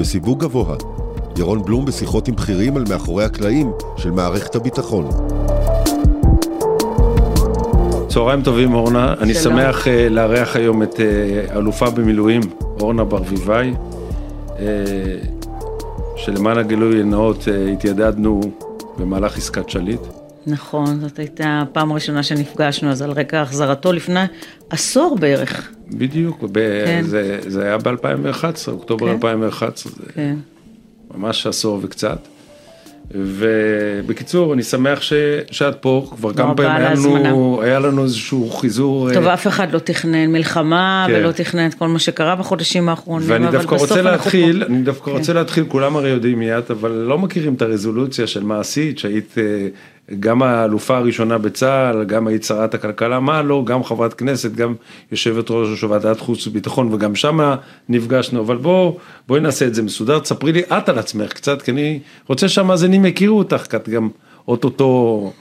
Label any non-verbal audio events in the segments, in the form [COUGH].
בסיווג גבוה. ירון בלום בשיחות עם בכירים על מאחורי הקלעים של מערכת הביטחון. צהריים טובים אורנה, אני שמח uh, לארח היום את uh, אלופה במילואים אורנה ברביבאי, uh, שלמען הגילוי הנאות uh, התיידדנו במהלך עסקת שליט. נכון, זאת הייתה הפעם הראשונה שנפגשנו, אז על רקע החזרתו לפני עשור בערך. בדיוק, ב- כן. זה, זה היה ב-2011, אוקטובר כן. 2011, זה כן. ממש עשור וקצת. ובקיצור, אני שמח ש, שאת פה, כבר כמה פעמים היה לנו. היה לנו איזשהו חיזור. טוב, אה, אף אחד לא תכנן מלחמה כן. ולא תכנן את כל מה שקרה בחודשים האחרונים, ואני דווקא רוצה להתחיל, פה. אני דווקא כן. רוצה להתחיל, כולם הרי יודעים מי את, אבל לא מכירים את הרזולוציה של מה עשית, שהיית אה, גם האלופה הראשונה בצה"ל, גם היית שרת הכלכלה, מה לא, גם חברת כנסת, גם יושבת ראש ועדת חוץ וביטחון, וגם שמה נפגשנו, אבל בוא, בואי נעשה את זה מסודר, תספרי לי את על עצמך קצת, כי אני רוצה שהמאזינים יכירו אותך, כי את גם אוטוטו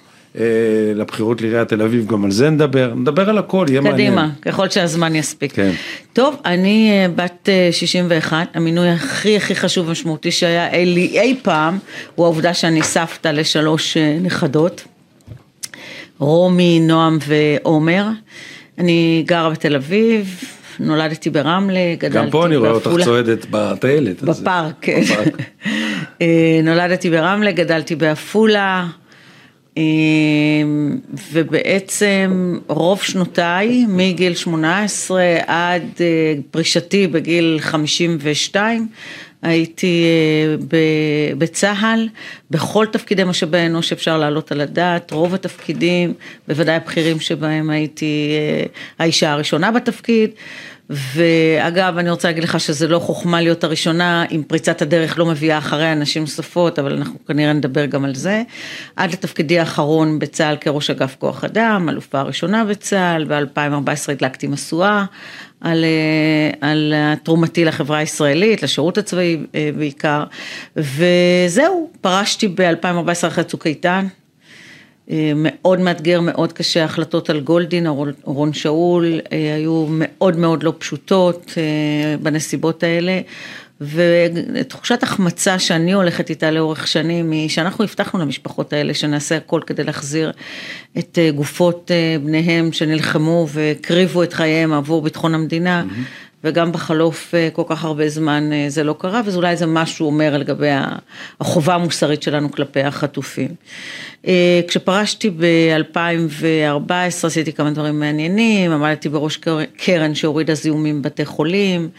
לבחירות לעיריית תל אביב, גם על זה נדבר, נדבר על הכל, יהיה מעניין. קדימה, ככל שהזמן יספיק. כן. טוב, אני אה, בת אה, 61, המינוי הכי הכי חשוב ומשמעותי שהיה לי אי פעם, הוא העובדה שאני סבתא לשלוש אה, נכדות, רומי, נועם ועומר. אני גרה בתל אביב, נולדתי ברמלה, גדלתי גם פה אני רואה אותך בעפולה. צועדת בטיילת. בפארק, כן. [LAUGHS] אה, נולדתי ברמלה, גדלתי בעפולה, אה, ובעצם רוב שנותיי, מגיל 18 עד אה, פרישתי בגיל 52, הייתי אה, בצה"ל, בכל תפקידי משאבי האנוש שאפשר להעלות על הדעת, רוב התפקידים, בוודאי הבכירים שבהם הייתי אה, האישה הראשונה בתפקיד. ואגב, אני רוצה להגיד לך שזה לא חוכמה להיות הראשונה, אם פריצת הדרך לא מביאה אחריה נשים נוספות, אבל אנחנו כנראה נדבר גם על זה. עד לתפקידי האחרון בצה"ל כראש אגף כוח אדם, אלופה הראשונה בצה"ל, ב-2014 הדלקתי משואה על, אה, על תרומתי לחברה הישראלית, לשירות הצבאי אה, בעיקר, וזהו, פרשתי ב-2014 אחרי צוק איתן. אה, מאוד מאתגר, מאוד קשה, ההחלטות על גולדין, אורון- שאול, אה, היו מאוד מאוד לא פשוטות אה, בנסיבות האלה, ותחושת החמצה שאני הולכת איתה לאורך שנים, היא שאנחנו הבטחנו למשפחות האלה שנעשה הכל כדי להחזיר את גופות בניהם שנלחמו והקריבו את חייהם עבור ביטחון המדינה. וגם בחלוף אה, כל כך הרבה זמן אה, זה לא קרה, וזה אולי זה משהו אומר לגבי החובה המוסרית שלנו כלפי החטופים. אה, כשפרשתי ב-2014 עשיתי כמה דברים מעניינים, עמדתי בראש קר- קרן שהורידה זיהומים בבתי חולים,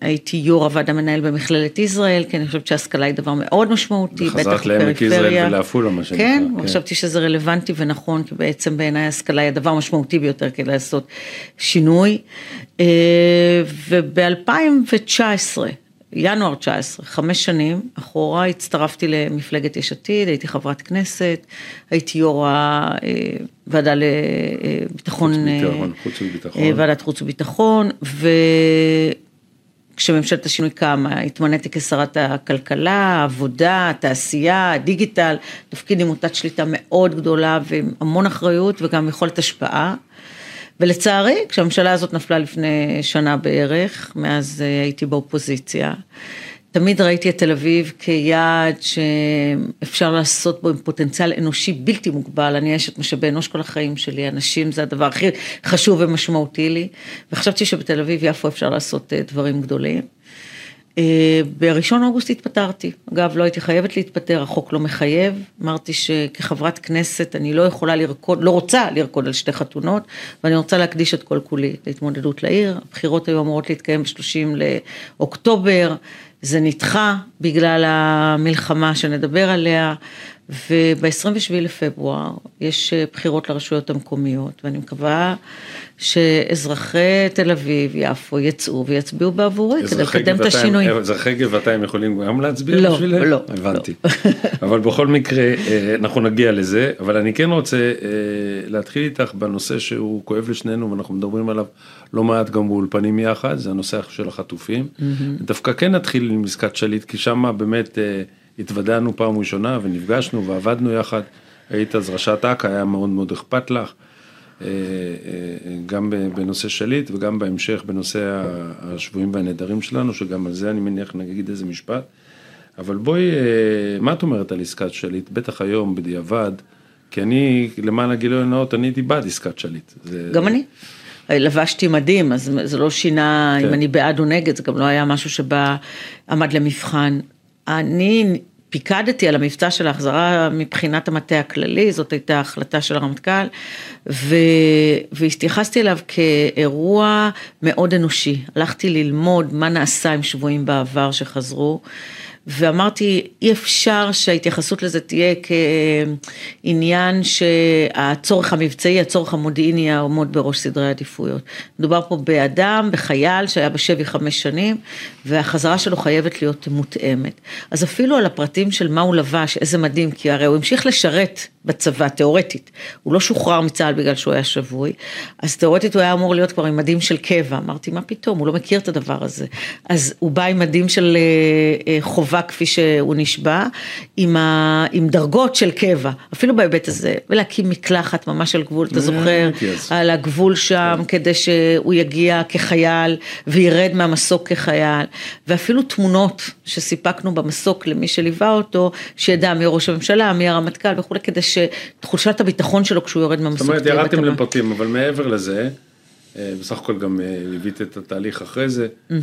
הייתי יו"ר הוועד המנהל במכללת ישראל, כי אני חושבת שהשכלה היא דבר מאוד משמעותי, בטח וחזרת לעמק יזרעאל בפריפריה. ולעפולה, מה שנקרא, כן, כן. חשבתי שזה רלוונטי ונכון, כי בעצם בעיניי השכלה היא הדבר המשמעותי ביותר כדי לעשות שינוי. וב-2019, ינואר 19, חמש שנים אחורה, הצטרפתי למפלגת יש עתיד, הייתי חברת כנסת, הייתי יו"ר הוועדה לביטחון, חוץ וביטחון, חוץ וביטחון. אה, ועדת חוץ וביטחון, וכשממשלת השינוי קמה, התמניתי כשרת הכלכלה, העבודה, התעשייה, הדיגיטל, תפקיד עם מוטת שליטה מאוד גדולה ועם המון אחריות וגם יכולת השפעה. ולצערי, כשהממשלה הזאת נפלה לפני שנה בערך, מאז אה, הייתי באופוזיציה, תמיד ראיתי את תל אביב כיעד שאפשר לעשות בו עם פוטנציאל אנושי בלתי מוגבל. אני אשת משאבי אנוש כל החיים שלי, אנשים זה הדבר הכי חשוב ומשמעותי לי, וחשבתי שבתל אביב יפו אפשר לעשות אה, דברים גדולים. אה, בראשון אוגוסט התפטרתי, אגב לא הייתי חייבת להתפטר, החוק לא מחייב, אמרתי שכחברת כנסת אני לא יכולה לרקוד, לא רוצה לרקוד על שתי חתונות, ואני רוצה להקדיש את כל כולי להתמודדות לעיר, הבחירות היו אמורות להתקיים ב-30 לאוקטובר, זה נדחה בגלל המלחמה שנדבר עליה, וב-27 לפברואר יש אה, בחירות לרשויות המקומיות, ואני מקווה שאזרחי תל אביב, יפו, יצאו ויצביעו בעבורי כדי לקדם את גבעתיים- השינוי. אזרחי גבעתיים יכולים גם להצביע לא, בשבילך? לא, הבנתי. אבל בכל מקרה, אה, אנחנו נגיע לזה, אבל אני כן רוצה אה, להתחיל איתך בנושא שהוא כואב לשנינו ואנחנו מדברים עליו לא מעט גם באולפנים יחד, זה הנושא של החטופים. דווקא כן נתחיל עם עסקת שליט, כי שם באמת התוודענו פעם ראשונה ונפגשנו ועבדנו יחד. היית אז ראשת אכ"א, היה מאוד מאוד אכפת לך. גם בנושא שליט וגם בהמשך בנושא השבויים והנעדרים שלנו, שגם על זה אני מניח נגיד איזה משפט. אבל בואי, מה את אומרת על עסקת שליט? בטח היום, בדיעבד, כי אני, למען הגילוי הנאות, אני הייתי בעד עסקת שליט. גם זה... אני. לבשתי מדים, אז זה לא שינה כן. אם אני בעד או נגד, זה גם לא היה משהו שבא, עמד למבחן. אני פיקדתי על המבצע של ההחזרה מבחינת המטה הכללי, זאת הייתה החלטה של הרמטכ"ל, ו... והתייחסתי אליו כאירוע מאוד אנושי. הלכתי ללמוד מה נעשה עם שבויים בעבר שחזרו. ואמרתי, אי אפשר שההתייחסות לזה תהיה כעניין שהצורך המבצעי, הצורך המודיעיני יעמוד בראש סדרי העדיפויות. מדובר פה באדם, בחייל שהיה בשבי חמש שנים, והחזרה שלו חייבת להיות מותאמת. אז אפילו על הפרטים של מה הוא לבש, איזה מדהים, כי הרי הוא המשיך לשרת בצבא, תיאורטית. הוא לא שוחרר מצה"ל בגלל שהוא היה שבוי, אז תיאורטית הוא היה אמור להיות כבר עם מדים של קבע. אמרתי, מה פתאום, הוא לא מכיר את הדבר הזה. אז הוא בא עם מדים של אה, אה, חובה כפי שהוא נשבע, עם, ה, עם דרגות של קבע, אפילו בהיבט הזה, ולהקים מקלחת ממש על גבול, אתה זוכר, על הגבול שם, כן. כדי שהוא יגיע כחייל וירד מהמסוק כחייל, ואפילו תמונות שסיפקנו במסוק למי שליווה אותו, שידע מי ראש הממשלה, מי הרמטכ"ל וכולי, כדי ש... שתחושת הביטחון שלו כשהוא יורד מהמסוק. זאת אומרת, ירדתם לפרטים, אבל מעבר לזה, אה, בסך הכל גם אה, ליווית את התהליך אחרי זה, mm-hmm.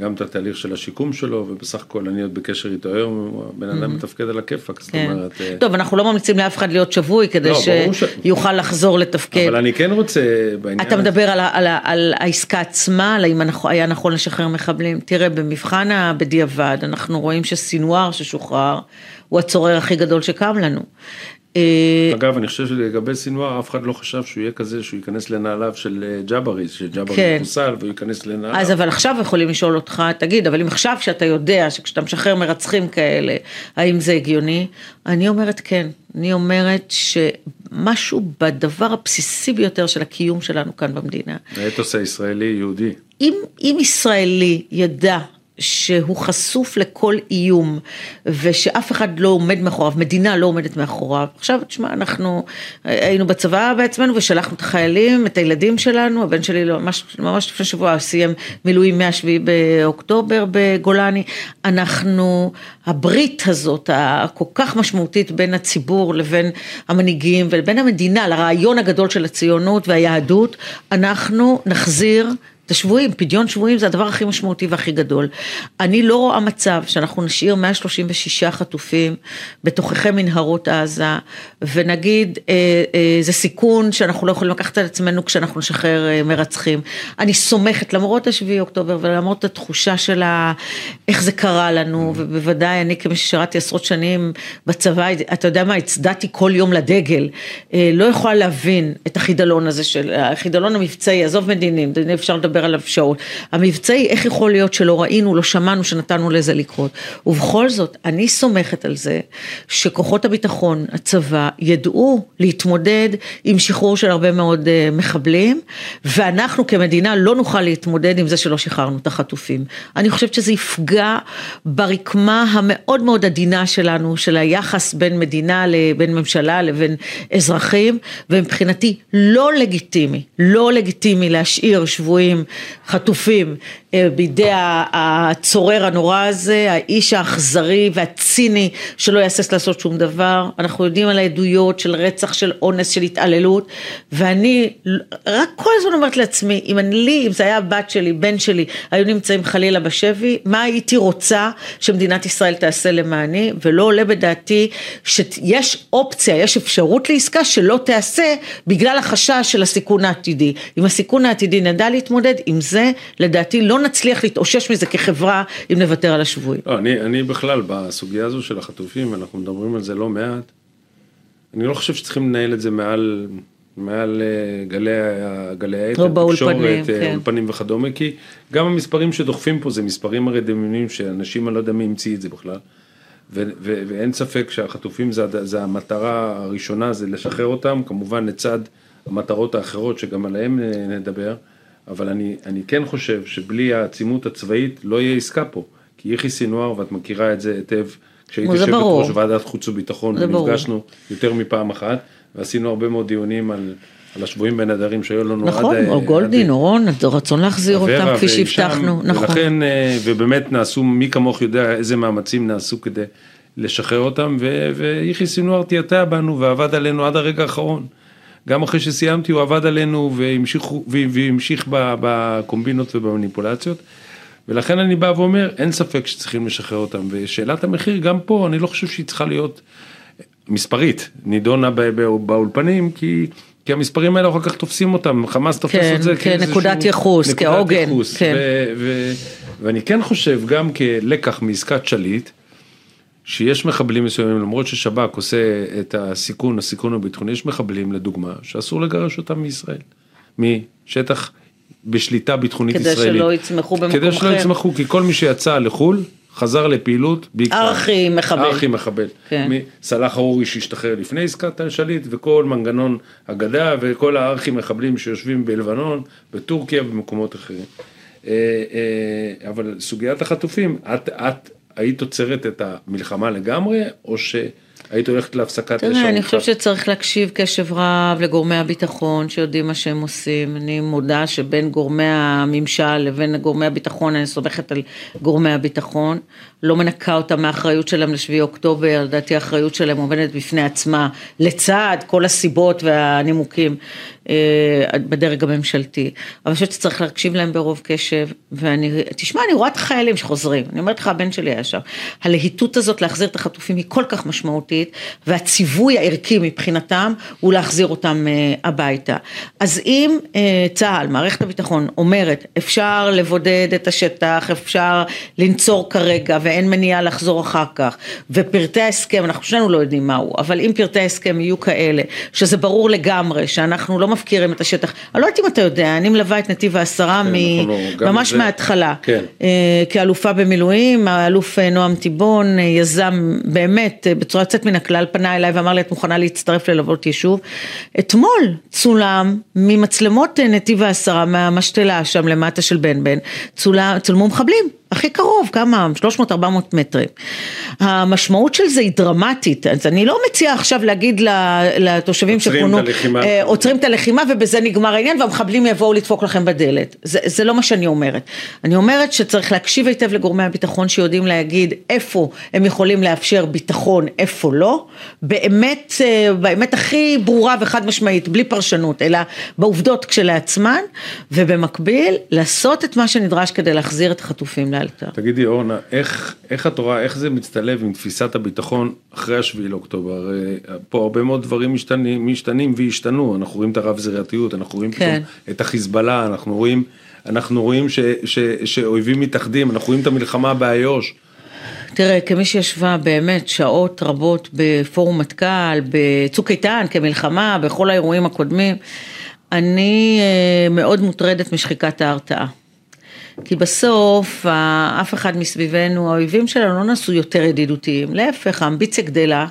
גם את התהליך של השיקום שלו, ובסך הכל אני עוד בקשר איתו היום, הבן אדם mm-hmm. מתפקד על הכיפאק, זאת כן. אומרת... טוב, אנחנו לא ממליצים לאף אחד להיות שבוי כדי לא, שיוכל ש... לחזור לתפקד. אבל אני כן רוצה בעניין... אתה מדבר על, על, על, על העסקה עצמה, על האם היה נכון לשחרר מחבלים. תראה, במבחן הבדיעבד, אנחנו רואים שסינואר ששוחרר, הוא הצורר הכי גדול שקם לנו. אה, אגב, אני חושב שלגבי סינואר, אף אחד לא חשב שהוא יהיה כזה, שהוא ייכנס לנעליו של אה, ג'אברי, שג'אברי כן. מחוסל והוא ייכנס לנעליו. אז אבל עכשיו יכולים לשאול אותך, תגיד, אבל אם עכשיו שאתה יודע שכשאתה משחרר מרצחים כאלה, האם זה הגיוני? אני אומרת כן. אני אומרת שמשהו בדבר הבסיסי ביותר של הקיום שלנו כאן במדינה. האתוס הישראלי יהודי. אם, אם ישראלי ידע שהוא חשוף לכל איום ושאף אחד לא עומד מאחוריו, מדינה לא עומדת מאחוריו. עכשיו, תשמע, אנחנו היינו בצבא בעצמנו ושלחנו את החיילים, את הילדים שלנו, הבן שלי לא, ממש, ממש לפני שבוע סיים מילואים מהשביעי באוקטובר בגולני. אנחנו, הברית הזאת, הכל כך משמעותית בין הציבור לבין המנהיגים ולבין המדינה, לרעיון הגדול של הציונות והיהדות, אנחנו נחזיר את השבויים, פדיון שבויים זה הדבר הכי משמעותי והכי גדול. אני לא רואה מצב שאנחנו נשאיר 136 חטופים בתוככי מנהרות עזה, ונגיד אה, אה, זה סיכון שאנחנו לא יכולים לקחת על עצמנו כשאנחנו נשחרר אה, מרצחים. אני סומכת, למרות השביעי אוקטובר ולמרות התחושה של ה... איך זה קרה לנו, ובוודאי אני כמי ששירתי עשרות שנים בצבא, אתה יודע מה, הצדעתי כל יום לדגל, אה, לא יכולה להבין את החידלון הזה של, החידלון המבצעי, עזוב מדינים, אפשר לדבר לדבר עליו שעות. המבצעי, איך יכול להיות שלא ראינו, לא שמענו, שנתנו לזה לקרות. ובכל זאת, אני סומכת על זה שכוחות הביטחון, הצבא, ידעו להתמודד עם שחרור של הרבה מאוד אה, מחבלים, ואנחנו כמדינה לא נוכל להתמודד עם זה שלא שחררנו את החטופים. אני חושבת שזה יפגע ברקמה המאוד מאוד עדינה שלנו, של היחס בין מדינה לבין ממשלה לבין אזרחים, ומבחינתי לא לגיטימי, לא לגיטימי להשאיר שבויים חטופים אה, בידי הצורר הנורא הזה, האיש האכזרי והציני שלא יהסס לעשות שום דבר. אנחנו יודעים על העדויות של רצח, של אונס, של התעללות, ואני רק כל הזמן אומרת לעצמי, אם אני, לי, אם זה היה הבת שלי, בן שלי, היו נמצאים חלילה בשבי, מה הייתי רוצה שמדינת ישראל תעשה למעני, ולא עולה בדעתי שיש אופציה, יש אפשרות לעסקה שלא תעשה בגלל החשש של הסיכון העתידי. אם הסיכון העתידי נדע להתמודד עם זה, לדעתי לא נצליח להתאושש מזה כחברה אם נוותר על השבויים. לא, אני, אני בכלל, בסוגיה הזו של החטופים, אנחנו מדברים על זה לא מעט, אני לא חושב שצריכים לנהל את זה מעל, מעל אה, גלי, גלי העת, לא באולפנים, אה, כן. אולפנים וכדומה, כי גם המספרים שדוחפים פה זה מספרים הרי דמיונים שאנשים, אני לא יודע מי המציא את זה בכלל. ו- ו- ואין ספק שהחטופים זה, זה המטרה הראשונה, זה לשחרר אותם, כמובן לצד המטרות האחרות שגם עליהן אה, נדבר. אבל אני, אני כן חושב שבלי העצימות הצבאית לא יהיה עסקה פה. כי יחי סינואר, ואת מכירה את זה היטב, כשהייתי יושבת ראש ועדת חוץ וביטחון, ונפגשנו יותר מפעם אחת, ועשינו הרבה מאוד דיונים על על השבויים בנעדרים שהיו לנו נכון, עד... או עד- גולדין, אורון, רצון להחזיר אותם אברה כפי שהבטחנו, נכון. ולכן, אה, ובאמת נעשו, מי כמוך יודע איזה מאמצים נעשו כדי לשחרר אותם, ו- ויחיא סינואר תיעתע בנו ועבד עלינו עד הרגע האחרון. גם אחרי שסיימתי הוא עבד עלינו והמשיך, והמשיך בקומבינות ובמניפולציות. ולכן אני בא ואומר, אין ספק שצריכים לשחרר אותם. ושאלת המחיר, גם פה, אני לא חושב שהיא צריכה להיות מספרית, נידונה באולפנים, כי... כי המספרים האלה אחר כך תופסים אותם, חמאס תופס כן, את זה כן, כאיזשהו- נקודת ייחוס, כעוגן. כן. ו- ו- ואני כן חושב, גם כלקח מעסקת שליט, שיש מחבלים מסוימים, למרות ששב"כ עושה את הסיכון, הסיכון הביטחוני, יש מחבלים, לדוגמה, שאסור לגרש אותם מישראל, משטח בשליטה ביטחונית כדי ישראלית. שלא יצמחו במקום כדי שלא אחר. יצמחו, כי כל מי שיצא לחו"ל, חזר לפעילות בעיקר. ארכי מחבל. ארכי מחבל. כן. סלאח אורי שהשתחרר לפני עסקת השליט, וכל מנגנון הגדה, וכל הארכי מחבלים שיושבים בלבנון, בטורקיה ובמקומות אחרים. אה, אה, אבל סוגיית החטופים, את, את היית עוצרת את המלחמה לגמרי, או שהיית הולכת להפסקת אש אני? חושבת שצריך להקשיב קשב רב לגורמי הביטחון שיודעים מה שהם עושים. אני מודה שבין גורמי הממשל לבין גורמי הביטחון, אני סומכת על גורמי הביטחון. לא מנקה אותם מהאחריות שלהם לשביעי אוקטובר, לדעתי האחריות שלהם עומדת בפני עצמה, לצד כל הסיבות והנימוקים אה, בדרג הממשלתי. אבל אני חושבת שצריך להקשיב להם ברוב קשב, ואני, תשמע, אני רואה את החיילים שחוזרים, אני אומרת לך, הבן שלי היה שם. הלהיטות הזאת להחזיר את החטופים היא כל כך משמעותית, והציווי הערכי מבחינתם הוא להחזיר אותם אה, הביתה. אז אם אה, צה"ל, מערכת הביטחון, אומרת, אפשר לבודד את השטח, אפשר לנצור כרגע, ואין מניעה לחזור אחר כך, ופרטי ההסכם, אנחנו שנינו לא יודעים מהו, אבל אם פרטי ההסכם יהיו כאלה, שזה ברור לגמרי, שאנחנו לא מפקירים את השטח, אני לא יודעת אם אתה יודע, אני מלווה את נתיב העשרה כן, מ- לא- ממש זה- מההתחלה. כן. אה, כאלופה במילואים, האלוף אה, נועם טיבון אה, יזם באמת בצורה יוצאת מן הכלל, פנה אליי ואמר לי את מוכנה להצטרף ללוות יישוב. אתמול צולם ממצלמות נתיב העשרה מהמשתלה שם למטה של בן בן, צולם, צולמו מחבלים. הכי קרוב, כמה? 300-400 מטרים. המשמעות של זה היא דרמטית, אז אני לא מציעה עכשיו להגיד לתושבים שפונו, את. אה, עוצרים את הלחימה ובזה נגמר העניין והמחבלים יבואו לדפוק לכם בדלת. זה, זה לא מה שאני אומרת. אני אומרת שצריך להקשיב היטב לגורמי הביטחון שיודעים להגיד איפה הם יכולים לאפשר ביטחון, איפה לא. באמת, אה, באמת הכי ברורה וחד משמעית, בלי פרשנות, אלא בעובדות כשלעצמן, ובמקביל לעשות את מה שנדרש כדי להחזיר את החטופים לאלתר. תגידי אורנה, איך, איך את רואה, איך זה מצטלב עם תפיסת הביטחון אחרי השביעי לאוקטובר? פה הרבה מאוד דברים משתנים, משתנים והשתנו, אנחנו רואים את הרב זרעתיות, אנחנו רואים כן. פתאום את החיזבאללה, אנחנו רואים, אנחנו רואים ש, ש, שאויבים מתאחדים, אנחנו רואים את המלחמה באיו"ש. תראה, כמי שישבה באמת שעות רבות בפורום מטכ"ל, בצוק איתן, כמלחמה, בכל האירועים הקודמים, אני אה, מאוד מוטרדת משחיקת ההרתעה. כי בסוף, אף אחד מסביבנו, האויבים שלנו לא נעשו יותר ידידותיים, להפך, האמביציה גדלה.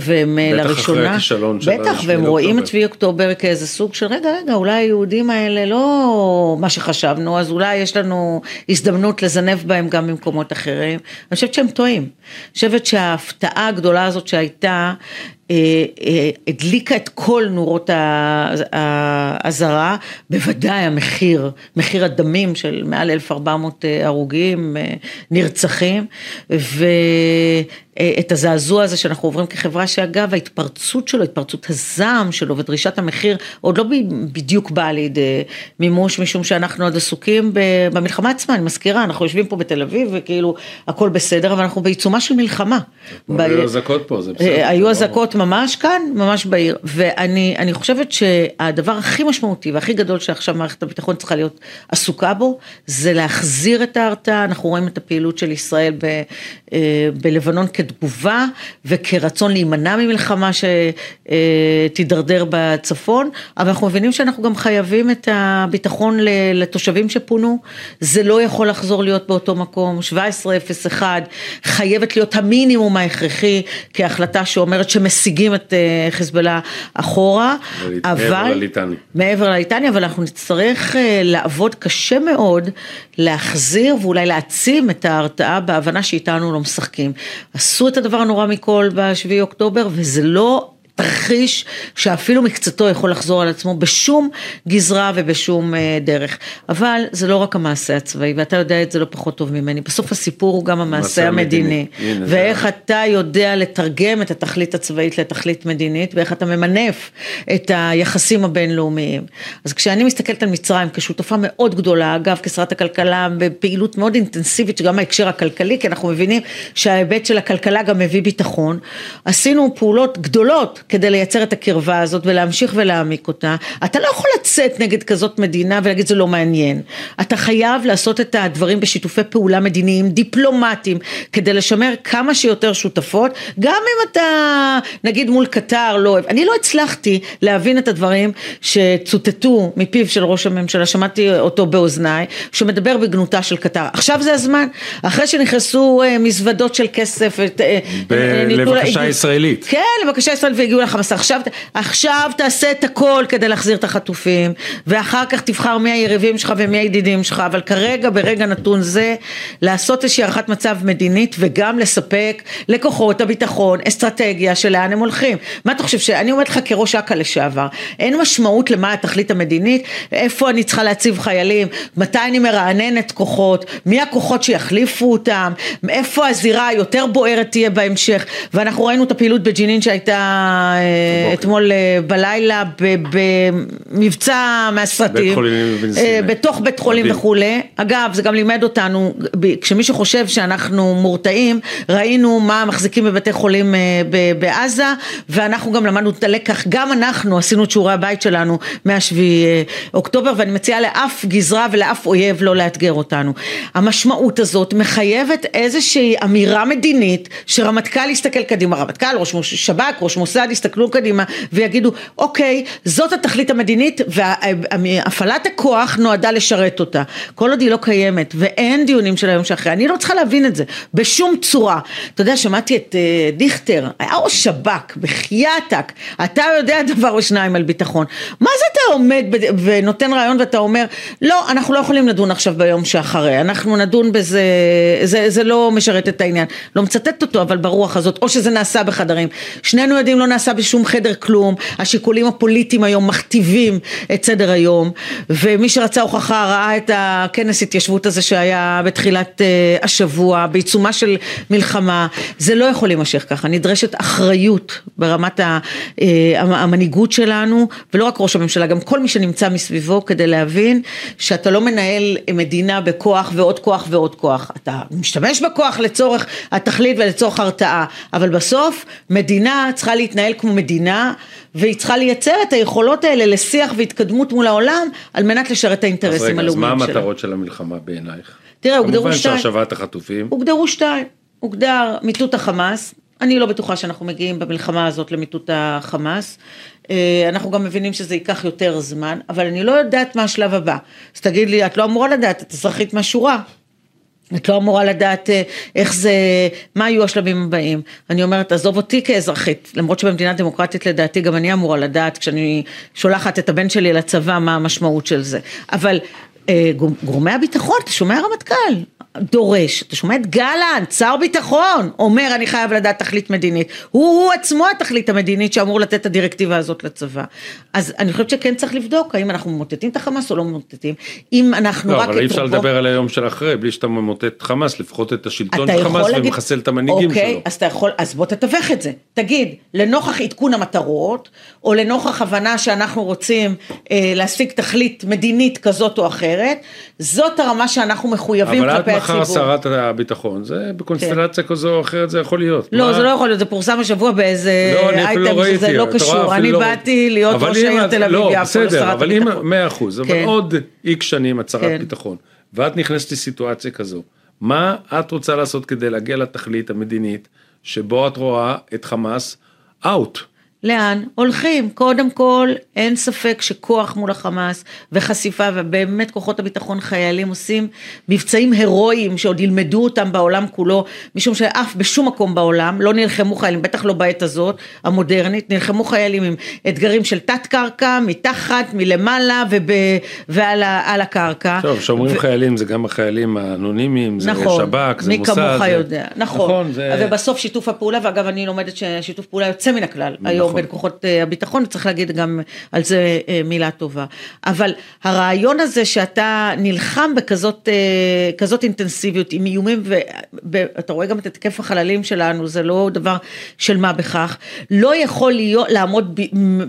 והם אה, בטח אחרי לראשונה, הכישלון של בטח, והם רואים. את שביעי אוקטובר כאיזה סוג של רגע, רגע, אולי היהודים האלה לא מה שחשבנו, אז אולי יש לנו הזדמנות לזנב בהם גם במקומות אחרים. אני חושבת שהם טועים. אני חושבת שההפתעה הגדולה הזאת שהייתה, הדליקה את כל נורות האזהרה, בוודאי המחיר, מחיר הדמים של מעל 1,400 הרוגים, אה, נרצחים, ואת הזעזוע הזה שאנחנו עוברים כחברה, שאגב ההתפרצות שלו, התפרצות הזעם שלו ודרישת המחיר עוד לא בדיוק באה לידי מימוש, משום שאנחנו עוד עסוקים במלחמה עצמה, אני מזכירה, אנחנו יושבים פה בתל אביב וכאילו הכל בסדר, אבל אנחנו בעיצומה של מלחמה. היו אזעקות פה, זה בסדר. אה, היו לא- אזעקות ממש כאן, ממש בעיר, ואני אני חושבת שהדבר הכי משמעותי והכי גדול שעכשיו מערכת הביטחון צריכה להיות עסוקה בו, זה להחזיר את ההרתעה, אנחנו רואים את הפעילות של ישראל ב, אה, בלבנון כתגובה וכרצון להימנע ממלחמה שתידרדר בצפון, אבל אנחנו מבינים שאנחנו גם חייבים את הביטחון לתושבים שפונו, זה לא יכול לחזור להיות באותו מקום, 1701 חייבת להיות המינימום ההכרחי כהחלטה שאומרת שמשיגים את אה, חיזבאללה אחורה, מעבר אבל... לליטני. מעבר לליטני, אבל אנחנו נצטרך אה, לעבוד קשה מאוד להחזיר ואולי להעצים את ההרתעה בהבנה שאיתנו לא משחקים. עשו את הדבר הנורא מכל בשביעי אוקטובר וזה לא תרחיש שאפילו מקצתו יכול לחזור על עצמו בשום גזרה ובשום אה, דרך. אבל זה לא רק המעשה הצבאי, ואתה יודע את זה לא פחות טוב ממני. בסוף הסיפור הוא גם המעשה המדיני. המדיני. ואיך זה... אתה יודע לתרגם את התכלית הצבאית לתכלית מדינית, ואיך אתה ממנף את היחסים הבינלאומיים. אז כשאני מסתכלת על מצרים כשותפה מאוד גדולה, אגב, כשרת הכלכלה, בפעילות מאוד אינטנסיבית, שגם ההקשר הכלכלי, כי אנחנו מבינים שההיבט של הכלכלה גם מביא ביטחון, עשינו פעולות גדולות כדי לייצר את הקרבה הזאת ולהמשיך ולהעמיק אותה. אתה לא יכול לצאת נגד כזאת מדינה ולהגיד זה לא מעניין. אתה חייב לעשות את הדברים בשיתופי פעולה מדיניים, דיפלומטיים, כדי לשמר כמה שיותר שותפות, גם אם אתה נגיד מול קטר לא אוהב. אני לא הצלחתי להבין את הדברים שצוטטו מפיו של ראש הממשלה, שמעתי אותו באוזניי, שמדבר בגנותה של קטר. עכשיו זה הזמן, אחרי שנכנסו אה, מזוודות של כסף. אה, ב- לבקשה ישראלית. כן, לבקשה ישראלית והגיעו לחמאס. עכשיו, עכשיו תעשה את הכל כדי להחזיר את החטופים, ואחר כך תבחר מי היריבים שלך ומי הידידים שלך, אבל כרגע, ברגע נתון זה, לעשות איזושהי הערכת מצב מדינית וגם לספק לכוחות הביטחון אסטרטגיה של לאן הם הולכים. מה אתה חושב, שאני אומרת לך כראש אכ"א לשעבר, אין משמעות למה התכלית המדינית, איפה אני צריכה להציב חיילים, מתי אני מרעננת כוחות, מי הכוחות שיחליפו אותם, איפה הזירה היותר בוערת תהיה בהמשך, ואנחנו ראינו את הפעילות בג'נין שהייתה אתמול אה, בלילה במבצע מהסרטים, אה, בתוך בית חולים וכולי, אגב זה גם לימד אותנו, כשמי שחושב שאנחנו מורתעים, ראינו מה מחזיקים בבתי חולים בעזה, ואנחנו גם למדנו את הלקח, גם אנחנו עשינו את שיעורי הבית שלנו מהשביעי אוקטובר, ואני מציעה לאף גזרה ולאף אויב לא לאתגר אותנו. המשמעות הזאת מחייבת איזושהי אמירה מדינית, שרמטכ"ל יסתכל קדימה, רמטכ"ל, ראש שב"כ, ראש מוסד יסתכלו קדימה ויגידו, אוקיי, זאת התכלית המדינית והפעלת הכוח נועדה לשרת אותה. כל עוד היא לא קיימת ואין דיונים של היום שאחרי, אני לא צריכה להבין את זה בשום צורה. אתה יודע, שמעתי את uh, דיכטר, היה ראש שב"כ, בחייאתק, אתה יודע דבר או שניים על ביטחון. מה זה אתה עומד ונותן רעיון ואתה אומר, לא, אנחנו לא יכולים לדון עכשיו ביום שאחרי, אנחנו נדון בזה, זה, זה לא משרת את העניין. לא מצטטת אותו, אבל ברוח הזאת, או שזה נעשה בחדרים. שנינו יודעים, לא נעשה בשום חדר כלום, השיקולים הפוליטיים היום מכתיבים את סדר היום, ומי שרצה הוכחה ראה את הכנס התיישבות הזה שהיה בתחילת uh, השבוע, בעיצומה של מלחמה, זה לא יכול להימשך ככה, נדרשת אחריות ברמת ה, uh, המנהיגות שלנו, ולא רק ראש הממשלה, גם כל מי שנמצא מסביבו, כדי להבין שאתה לא מנהל מדינה בכוח ועוד כוח ועוד כוח, אתה משתמש בכוח לצורך התכלית ולצורך הרתעה, אבל בסוף מדינה צריכה להתנהל כמו מדינה והיא צריכה לייצר את היכולות האלה לשיח והתקדמות מול העולם על מנת לשרת את האינטרסים הלאומיים שלה. אז רגע, אז מה המטרות של המלחמה בעינייך? תראה, הוגדרו שתיים. כמובן שהשבת החטופים. הוגדרו שתיים. הוגדר מיטוט החמאס, אני לא בטוחה שאנחנו מגיעים במלחמה הזאת למיטוט החמאס. אה, אנחנו גם מבינים שזה ייקח יותר זמן, אבל אני לא יודעת מה השלב הבא. אז תגיד לי, את לא אמורה לדעת, את אזרחית מהשורה. את לא אמורה לדעת אה, איך זה, מה יהיו השלבים הבאים. אני אומרת, עזוב אותי כאזרחית, למרות שבמדינה דמוקרטית לדעתי גם אני אמורה לדעת, כשאני שולחת את הבן שלי לצבא, מה המשמעות של זה. אבל אה, גורמי הביטחון, אתה שומע רמטכ"ל, דורש, אתה שומע את גלנט, שר ביטחון, אומר אני חייב לדעת תכלית מדינית, הוא, הוא עצמו התכלית המדינית שאמור לתת את הדירקטיבה הזאת לצבא. אז אני חושבת שכן צריך לבדוק האם אנחנו ממוטטים את החמאס או לא ממוטטים, אם אנחנו לא, רק... לא, אבל אי אפשר לדבר על היום של אחרי, בלי שאתה ממוטט חמאס, לפחות את השלטון של חמאס להגיד... ומחסל את המנהיגים אוקיי, שלו. אז אתה יכול, אז בוא תתווך את זה, תגיד, לנוכח עדכון המטרות, או לנוכח הבנה שאנחנו רוצים אה, להשיג תכלית מדינית כזאת או אחרת, זאת הרמה שאנחנו מחויבים כלפי הציבור. מחר שרת הביטחון, זה בקונסטלציה כן. כזו או אחרת זה יכול להיות. לא, מה? זה לא יכול להיות, זה פורסם השבוע באיזה לא, אייטם לא שזה לא קשור, אני לא באתי להיות ראש העיר תל אביב לא, בסדר, אבל אם, מאה אחוז, אבל כן. עוד איקס שנים את שרת כן. ביטחון, ואת נכנסת לסיטואציה כזו, מה את רוצה לעשות כדי להגיע לתכלית המדינית, שבו את רואה את חמאס אאוט? לאן הולכים? קודם כל, אין ספק שכוח מול החמאס וחשיפה, ובאמת כוחות הביטחון חיילים עושים מבצעים הירואיים שעוד ילמדו אותם בעולם כולו, משום שאף בשום מקום בעולם לא נלחמו חיילים, בטח לא בעת הזאת, המודרנית, נלחמו חיילים עם אתגרים של תת קרקע, מתחת, מלמעלה וב, ועל הקרקע. טוב, כשאומרים ו... חיילים זה גם החיילים האנונימיים, זה נכון, שב"כ, זה מוסד. מי כמוך יודע, נכון. נכון זה... ובסוף שיתוף הפעולה, ואגב אני לומדת ששיתוף פעולה יוצא מן הכלל, נכון. היום נכון. בין כוחות אה, הביטחון, וצריך להגיד גם על זה אה, מילה טובה. אבל הרעיון הזה שאתה נלחם בכזאת כזאת אינטנסיביות, עם איומים, ואתה רואה גם את התקף החללים שלנו, זה לא דבר של מה בכך, לא יכול להיות, לעמוד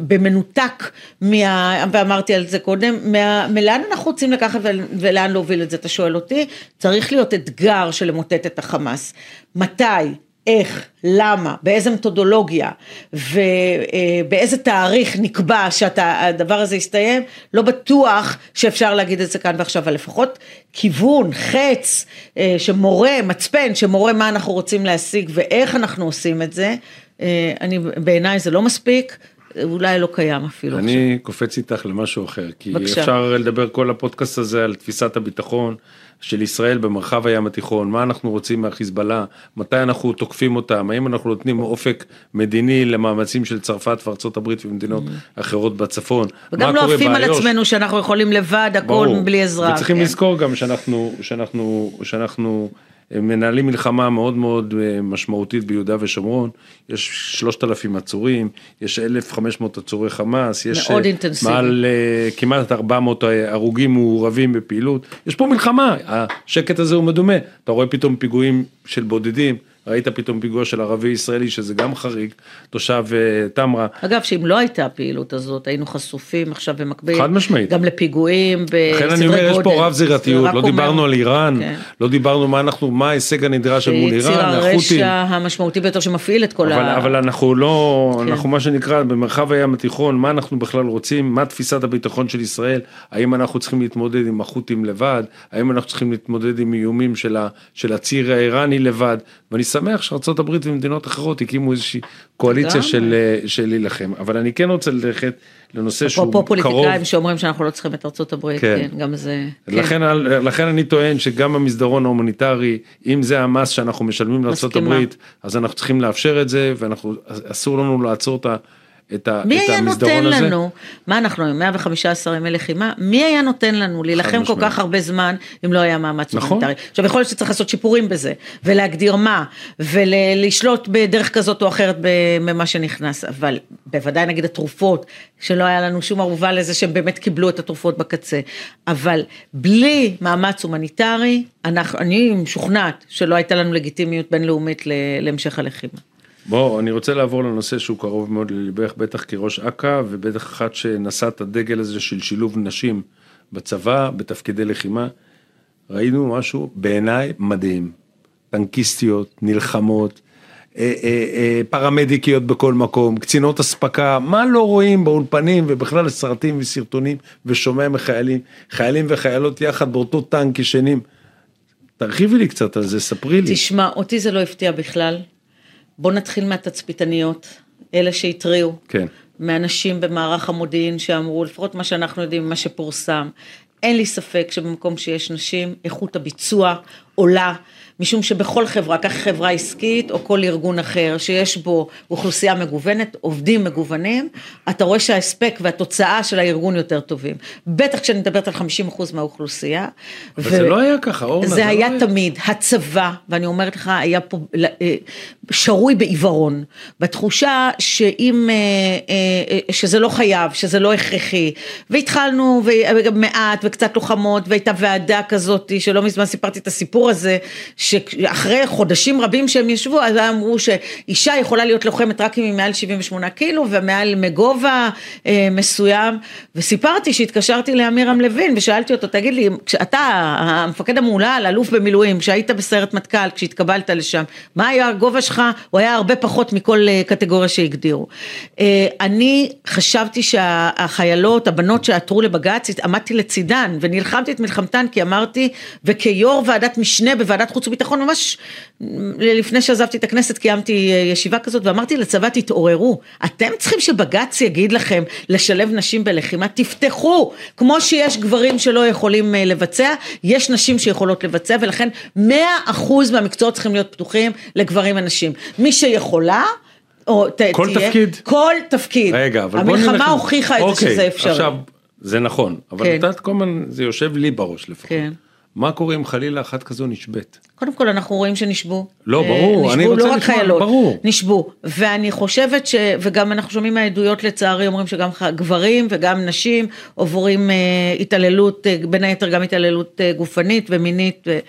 במנותק, מה, ואמרתי על זה קודם, מה, מלאן אנחנו רוצים לקחת ולאן להוביל את זה, אתה שואל אותי, צריך להיות אתגר של למוטט את החמאס. מתי? איך, למה, באיזה מתודולוגיה ובאיזה תאריך נקבע שהדבר הזה יסתיים, לא בטוח שאפשר להגיד את זה כאן ועכשיו, אבל לפחות כיוון, חץ, אה, שמורה, מצפן, שמורה מה אנחנו רוצים להשיג ואיך אנחנו עושים את זה, אה, אני, בעיניי זה לא מספיק. אולי לא קיים אפילו. אני עכשיו. קופץ איתך למשהו אחר, כי בבקשה. אפשר לדבר כל הפודקאסט הזה על תפיסת הביטחון, של ישראל במרחב הים התיכון, מה אנחנו רוצים מהחיזבאללה, מתי אנחנו תוקפים אותם, האם אנחנו נותנים אופק מדיני למאמצים של צרפת וארצות הברית ומדינות mm-hmm. אחרות בצפון. וגם לא עפים על עצמנו שאנחנו יכולים לבד, הכל בלי עזרה. וצריכים כן. לזכור גם שאנחנו, שאנחנו, שאנחנו מנהלים מלחמה מאוד מאוד אה, משמעותית ביהודה ושומרון, יש 3,000 עצורים, יש 1,500 עצורי חמאס, יש מאוד אינטנסיבי. מעל אה, כמעט 400 הרוגים מעורבים בפעילות, יש פה מלחמה, השקט הזה הוא מדומה, אתה רואה פתאום פיגועים של בודדים, ראית פתאום פיגוע של ערבי ישראלי שזה גם חריג, תושב uh, תמרה. אגב, שאם לא הייתה הפעילות הזאת, היינו חשופים עכשיו במקביל. חד משמעית. גם לפיגועים בסדרי גודל. לכן אני אומר, יש פה רב זירתיות, לא דיברנו על איראן, כן. לא דיברנו מה אנחנו, מה ההישג הנדרש מול איראן, ציר הרשע המשמעותי ביותר שמפעיל את כל ה... אבל אנחנו לא, כן. אנחנו מה שנקרא, במרחב הים התיכון, מה אנחנו בכלל רוצים, מה תפיסת הביטחון של ישראל, האם אנחנו צריכים להתמודד עם החות'ים לבד, האם אנחנו צריכים להתמודד עם איומים של הציר האיראני לבד, ואני שמח הברית ומדינות אחרות הקימו איזושהי קואליציה של, אה, של להילחם, אבל אני כן רוצה ללכת לנושא שהוא קרוב. אפרופו פוליטיקאים שאומרים שאנחנו לא צריכים את הברית, כן, כן גם זה. כן. לכן, לכן אני טוען שגם המסדרון ההומניטרי, אם זה המס שאנחנו משלמים הברית, אז אנחנו צריכים לאפשר את זה, ואסור לנו לעצור את ה... את, ה, מי את היה נותן הזה. לנו, מה אנחנו עם 115 ימי לחימה, מי היה נותן לנו להילחם כל כך הרבה זמן אם לא היה מאמץ נכון. הומניטרי. עכשיו יכול להיות שצריך לעשות שיפורים בזה, ולהגדיר מה, ולשלוט בדרך כזאת או אחרת במה שנכנס, אבל בוודאי נגיד התרופות, שלא היה לנו שום ערובה לזה שהם באמת קיבלו את התרופות בקצה, אבל בלי מאמץ הומניטרי, אנחנו, אני משוכנעת שלא הייתה לנו לגיטימיות בינלאומית להמשך הלחימה. בוא, אני רוצה לעבור לנושא שהוא קרוב מאוד לליבך, בטח כראש אכ"א, ובטח אחת שנשא את הדגל הזה של שילוב נשים בצבא, בתפקידי לחימה. ראינו משהו בעיניי מדהים. טנקיסטיות, נלחמות, אה, אה, אה, פרמדיקיות בכל מקום, קצינות אספקה, מה לא רואים באולפנים ובכלל סרטים וסרטונים ושומע מחיילים, חיילים וחיילות יחד באותו טנק ישנים. תרחיבי לי קצת על זה, ספרי לי. תשמע, אותי זה לא הפתיע בכלל. בוא נתחיל מהתצפיתניות, אלה שהתריעו. כן. מאנשים במערך המודיעין שאמרו, לפחות מה שאנחנו יודעים, מה שפורסם. אין לי ספק שבמקום שיש נשים, איכות הביצוע עולה. משום שבכל חברה, כך חברה עסקית או כל ארגון אחר שיש בו אוכלוסייה מגוונת, עובדים מגוונים, אתה רואה שההספק והתוצאה של הארגון יותר טובים. בטח כשאני מדברת על 50% מהאוכלוסייה. אבל ו... זה לא היה ככה, אורנה. זה, זה היה לא תמיד, היה... הצבא, ואני אומרת לך, היה פה אה, שרוי בעיוורון, בתחושה שאם, אה, אה, שזה לא חייב, שזה לא הכרחי, והתחלנו מעט וקצת לוחמות, והייתה ועדה כזאת, שלא מזמן סיפרתי את הסיפור הזה, שאחרי חודשים רבים שהם ישבו, אז אמרו שאישה יכולה להיות לוחמת רק אם היא מעל 78 קילו ומעל מגובה אה, מסוים, וסיפרתי שהתקשרתי לאמירם לוין ושאלתי אותו, תגיד לי, כשאתה המפקד המהולל, אלוף במילואים, כשהיית בסיירת מטכ"ל, כשהתקבלת לשם, מה היה הגובה שלך? הוא היה הרבה פחות מכל אה, קטגוריה שהגדירו. אה, אני חשבתי שהחיילות, הבנות שעתרו לבג"ץ, עמדתי לצידן ונלחמתי את מלחמתן כי אמרתי, וכיו"ר ועדת משנה בוועדת חוץ וביטחון, ממש לפני שעזבתי את הכנסת קיימתי ישיבה כזאת ואמרתי לצבא תתעוררו, אתם צריכים שבג"ץ יגיד לכם לשלב נשים בלחימה, תפתחו, כמו שיש גברים שלא יכולים אה, לבצע, יש נשים שיכולות לבצע ולכן 100% מהמקצועות צריכים להיות פתוחים לגברים ונשים, מי שיכולה או ת, כל תהיה, תפקיד? כל תפקיד. רגע, אבל בוא נלך... המלחמה הוכיחה את אוקיי, זה שזה אפשרי. עכשיו, זה נכון, אבל כן. את יודעת, כל הזמן זה יושב לי בראש לפחות. כן. מה קורה אם חלילה אחת כזו נשבית? קודם כל אנחנו רואים שנשבו. לא, אה, ברור, אני נשבו רוצה לא רק לשמוע, חיילות, ברור. נשבו. ואני חושבת ש... וגם אנחנו שומעים מהעדויות לצערי, אומרים שגם גברים וגם נשים עוברים אה, התעללות, אה, בין היתר גם התעללות אה, גופנית ומינית. ו...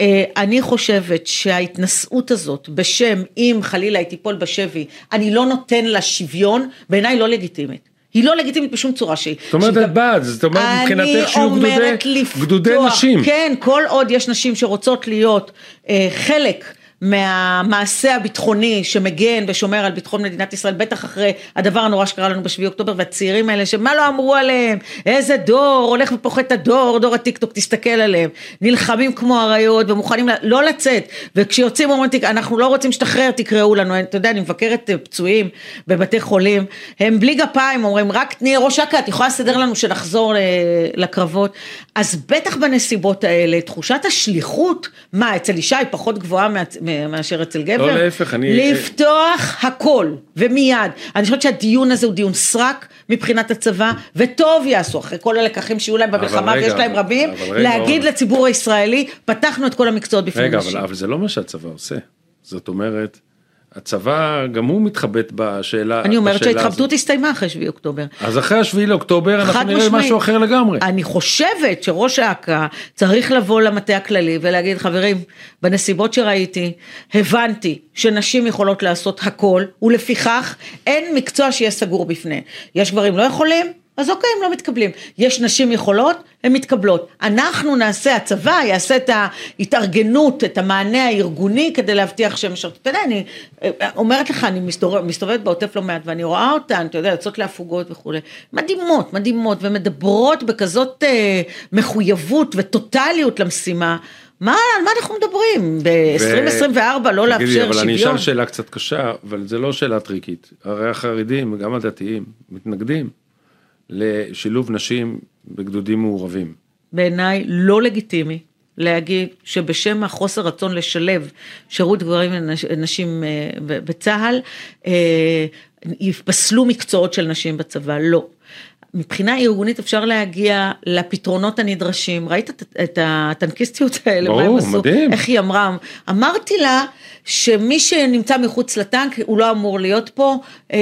אה, אני חושבת שההתנשאות הזאת בשם אם חלילה היא תיפול בשבי, אני לא נותן לה שוויון, בעיניי לא לגיטימית. היא לא לגיטימית בשום צורה שהיא. זאת אומרת, את בעד, זאת אומרת, מבחינתך שיהיו גדודי- לפתוח, גדודי נשים. כן, כל עוד יש נשים שרוצות להיות אה, חלק מהמעשה הביטחוני שמגן ושומר על ביטחון מדינת ישראל, בטח אחרי הדבר הנורא שקרה לנו בשביעי אוקטובר, והצעירים האלה שמה לא אמרו עליהם, איזה דור, הולך ופוחת הדור, דור הטיקטוק, תסתכל עליהם, נלחמים כמו אריות ומוכנים לא לצאת, וכשיוצאים אומרים, "תק- אנחנו לא רוצים להשתחרר, תקראו לנו, אתה יודע, אני מבקרת אה, פצועים בבתי חולים, הם בלי גפיים, אומרים, רק תני ראש אכ"א, את יכולה לסדר לנו שנחזור אה, לקרבות, אז בטח בנסיבות האלה, תחושת השליחות, מה, אצל אישה פחות גבוהה מה- מאשר אצל גבר? לא, להפך, אני- לפתוח הכל, ומיד. אני חושבת שהדיון הזה הוא דיון סרק מבחינת הצבא, וטוב יעשו, אחרי כל הלקחים שיהיו להם במלחמה, רגע, ויש להם רבים, רגע, להגיד. לציבור הישראלי, פתחנו את כל המקצועות בפני רגע, נשים. אבל, אבל זה לא מה שהצבא עושה. זאת אומרת, הצבא גם הוא מתחבט בשאלה אני אומרת שההתחבטות. הסתיימה אחרי 7 אוקטובר. אז אחרי השביעי לאוקטובר אנחנו נראה משמעית. משהו אחר לגמרי. אני חושבת שראש האכ"א צריך לבוא למטה הכללי ולהגיד, חברים, בנסיבות שראיתי, הבנתי שנשים יכולות לעשות הכל, ולפיכך אין מקצוע שיהיה סגור בפניהן. יש גברים לא יכולים? אז אוקיי, הם לא מתקבלים. יש נשים יכולות, הן מתקבלות. אנחנו נעשה, הצבא יעשה את ההתארגנות, את המענה הארגוני כדי להבטיח שהן משרתות. אתה יודע, אני אה, אומרת לך, אני מסתובבת, מסתובבת בעוטף לא מעט, ואני רואה אותן, אתה יודע, יוצאות להפוגות וכולי. מדהימות, מדהימות, ומדברות בכזאת אה, מחויבות וטוטליות למשימה. מה, על מה אנחנו מדברים? ב-2024 לא לאפשר תגידי, אבל אני שוויון? אשאל שאלה קצת קשה, אבל זה לא שאלה טריקית. הרי החרדים וגם הדתיים מתנגדים לשילוב נשים בגדודים מעורבים. בעיניי לא לגיטימי להגיד שבשם החוסר רצון לשלב שירות גברים ונשים אה, בצה"ל, אה, יפסלו מקצועות של נשים בצבא, לא. מבחינה ארגונית אפשר להגיע לפתרונות הנדרשים, ראית את, את הטנקיסטיות האלה, מה הם ברור, עשו, מדהים. איך היא אמרה, אמרתי לה שמי שנמצא מחוץ לטנק הוא לא אמור להיות פה אה,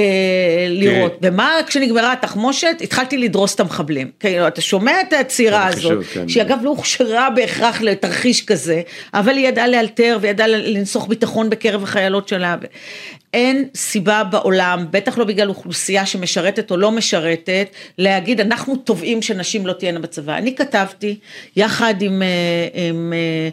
לראות, כן. ומה כשנגמרה התחמושת התחלתי לדרוס את המחבלים, כאילו אתה שומע את הצעירה הנחישות, הזאת, כן. שהיא אגב לא הוכשרה בהכרח לתרחיש כזה, אבל היא ידעה לאלתר וידעה לנסוך ביטחון בקרב החיילות שלה. אין סיבה בעולם, בטח לא בגלל אוכלוסייה שמשרתת או לא משרתת, להגיד אנחנו תובעים שנשים לא תהיינה בצבא. אני כתבתי יחד עם, אה, עם, אה,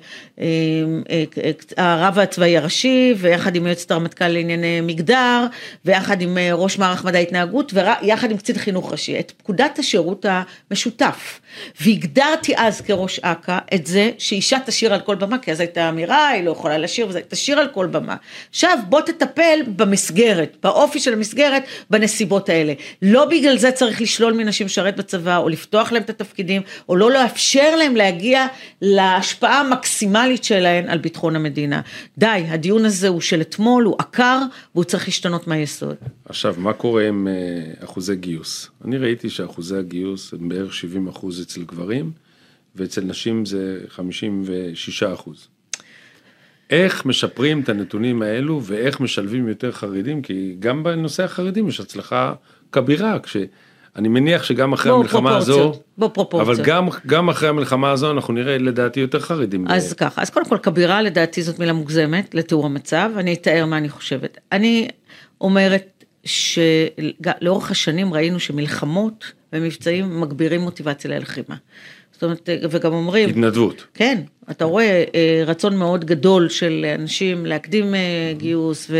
עם אה, הרב הצבאי הראשי ויחד עם יועצת הרמטכ"ל לענייני מגדר ויחד עם ראש מערך מדעי התנהגות ויחד עם קצין חינוך ראשי את פקודת השירות המשותף והגדרתי אז כראש אכ"א את זה שאישה תשאיר על כל במה כי אז הייתה אמירה היא לא יכולה לשיר וזה תשאיר על כל במה עכשיו בוא תטפל במסגרת באופי של המסגרת בנסיבות האלה לא בגלל זה צריך לשלול מנשים לשרת בצבא או לפתוח להם את התפקידים או לא לאפשר להם להגיע להשפעה המקסימלית שלהן על ביטחון המדינה די הדיון הזה הוא של אתמול הוא עקר והוא צריך להשתנות מהיסוד. עכשיו, מה קורה עם אה, אחוזי גיוס? אני ראיתי שאחוזי הגיוס הם בערך 70 אחוז אצל גברים, ואצל נשים זה 56 אחוז. איך משפרים את הנתונים האלו ואיך משלבים יותר חרדים? כי גם בנושא החרדים יש הצלחה כבירה, כשאני מניח שגם אחרי בוא, המלחמה הזו, פרופורציות. אבל גם, גם אחרי המלחמה הזו אנחנו נראה לדעתי יותר חרדים. אז ככה, אז קודם כל כבירה לדעתי זאת מילה מוגזמת לתיאור המצב, אני אתאר מה אני חושבת. אני אומרת שלאורך השנים ראינו שמלחמות ומבצעים מגבירים מוטיבציה ללחימה. זאת אומרת, וגם אומרים, התנדבות. כן, אתה רואה אה, רצון מאוד גדול של אנשים להקדים אה, גיוס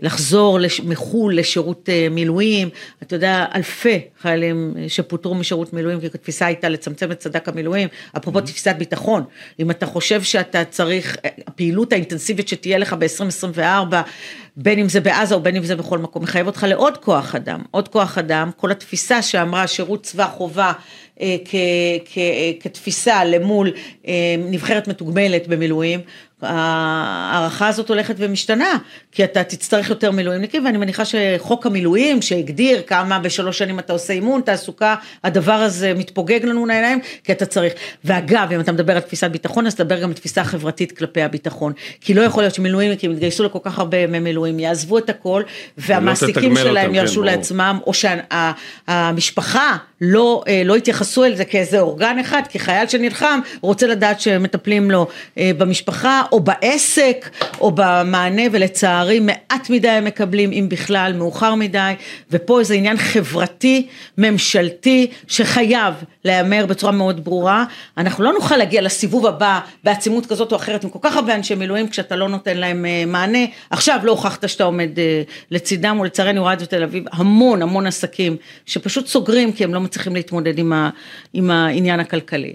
ולחזור מחו"ל לשירות אה, מילואים. אתה יודע, אלפי חיילים אה, שפוטרו משירות מילואים, כי התפיסה הייתה לצמצם את סד"כ המילואים. אפרופו תפיסת ביטחון, אם אתה חושב שאתה צריך, אה, הפעילות האינטנסיבית שתהיה לך ב-2024, בין אם זה בעזה או בין אם זה בכל מקום, מחייב אותך לעוד כוח אדם. עוד כוח אדם, כל התפיסה שאמרה שירות צבא חובה אה, כ- כ- כתפיסה למול אה, נבחרת מתוגמלת במילואים, ההערכה הזאת הולכת ומשתנה, כי אתה תצטרך יותר מילואימניקים, ואני מניחה שחוק המילואים שהגדיר כמה בשלוש שנים אתה עושה אימון, תעסוקה, הדבר הזה מתפוגג לנו לעיניים, כי אתה צריך. ואגב, אם אתה מדבר על תפיסת ביטחון, אז תדבר גם על תפיסה חברתית כלפי הביטחון. כי לא יכול להיות שמילואימניקים יתגייסו לכל כך הרבה ימי מילואים, יעזבו את הכל, והמעסיקים שלהם אותם, ירשו כן, לעצמם, או שהמשפחה לא, אה, לא יתייחסו אל זה כאיזה אורגן אחד, כי חייל שנלחם רוצה לדעת שמטפלים לו אה, במשפחה, או בעסק, או במענה, ולצערי מעט מדי הם מקבלים, אם בכלל, מאוחר מדי, ופה איזה עניין חברתי, ממשלתי, שחייב להיאמר בצורה מאוד ברורה. אנחנו לא נוכל להגיע לסיבוב הבא בעצימות כזאת או אחרת עם כל כך הרבה אנשי מילואים, כשאתה לא נותן להם אה, מענה. עכשיו לא הוכחת שאתה עומד לצידם, אני רואה את זה בתל אביב, המון המון עסקים שפשוט סוגרים כי הם לא מצליחים להתמודד עם, ה, עם העניין הכלכלי.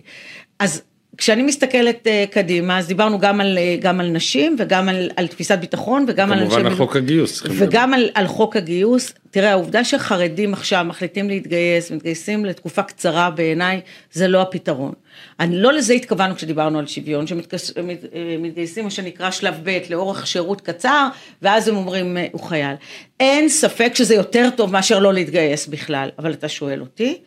אז כשאני מסתכלת uh, קדימה, אז דיברנו גם על, uh, גם על נשים וגם על, על תפיסת ביטחון וגם על... כמובן על חוק הגיוס. וגם על, על חוק הגיוס. תראה, העובדה שחרדים עכשיו מחליטים להתגייס, מתגייסים לתקופה קצרה בעיניי, זה לא הפתרון. אני, לא לזה התכוונו כשדיברנו על שוויון, שמתגייסים מה שנקרא שלב ב' לאורך שירות קצר, ואז הם אומרים הוא חייל. אין ספק שזה יותר טוב מאשר לא להתגייס בכלל, אבל אתה שואל אותי.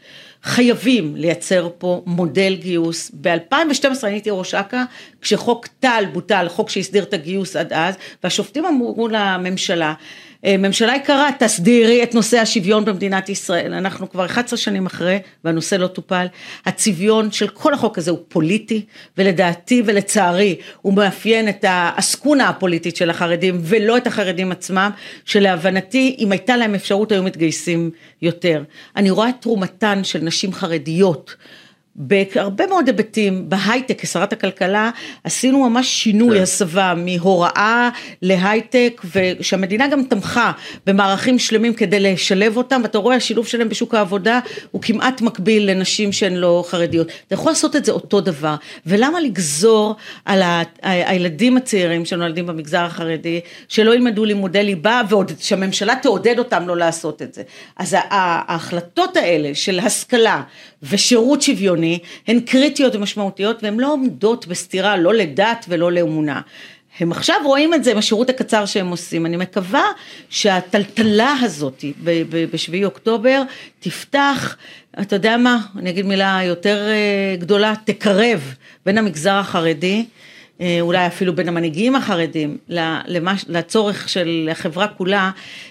חייבים לייצר פה מודל גיוס. ב-2012 אני הייתי ראש אכ"א, כשחוק טל בוטל, חוק שהסדיר את הגיוס עד אז, והשופטים אמרו לממשלה, ממשלה יקרה, תסדירי את נושא השוויון במדינת ישראל. אנחנו כבר 11 שנים אחרי, והנושא לא טופל. הצביון של כל החוק הזה הוא פוליטי, ולדעתי ולצערי, הוא מאפיין את העסקונה הפוליטית של החרדים, ולא את החרדים עצמם, שלהבנתי, אם הייתה להם אפשרות, היו מתגייסים יותר. אני רואה את תרומתן של נשים חרדיות. בהרבה מאוד היבטים, בהייטק כשרת הכלכלה עשינו ממש שינוי כן. הסבה מהוראה להייטק ושהמדינה גם תמכה במערכים שלמים כדי לשלב אותם ואתה רואה השילוב שלהם בשוק העבודה הוא כמעט מקביל לנשים שהן לא חרדיות. אתה יכול לעשות את זה אותו דבר ולמה לגזור על ה... הילדים הצעירים שנולדים במגזר החרדי שלא ילמדו לימודי ליבה ועוד שהממשלה תעודד אותם לא לעשות את זה. אז ההחלטות האלה של השכלה ושירות שוויוני הן קריטיות ומשמעותיות והן לא עומדות בסתירה לא לדת ולא לאמונה. הם עכשיו רואים את זה עם השירות הקצר שהם עושים. אני מקווה שהטלטלה הזאת בשביעי אוקטובר תפתח, אתה יודע מה, אני אגיד מילה יותר אה, גדולה, תקרב בין המגזר החרדי אה, אולי אפילו בין המנהיגים החרדים לצורך של החברה כולה,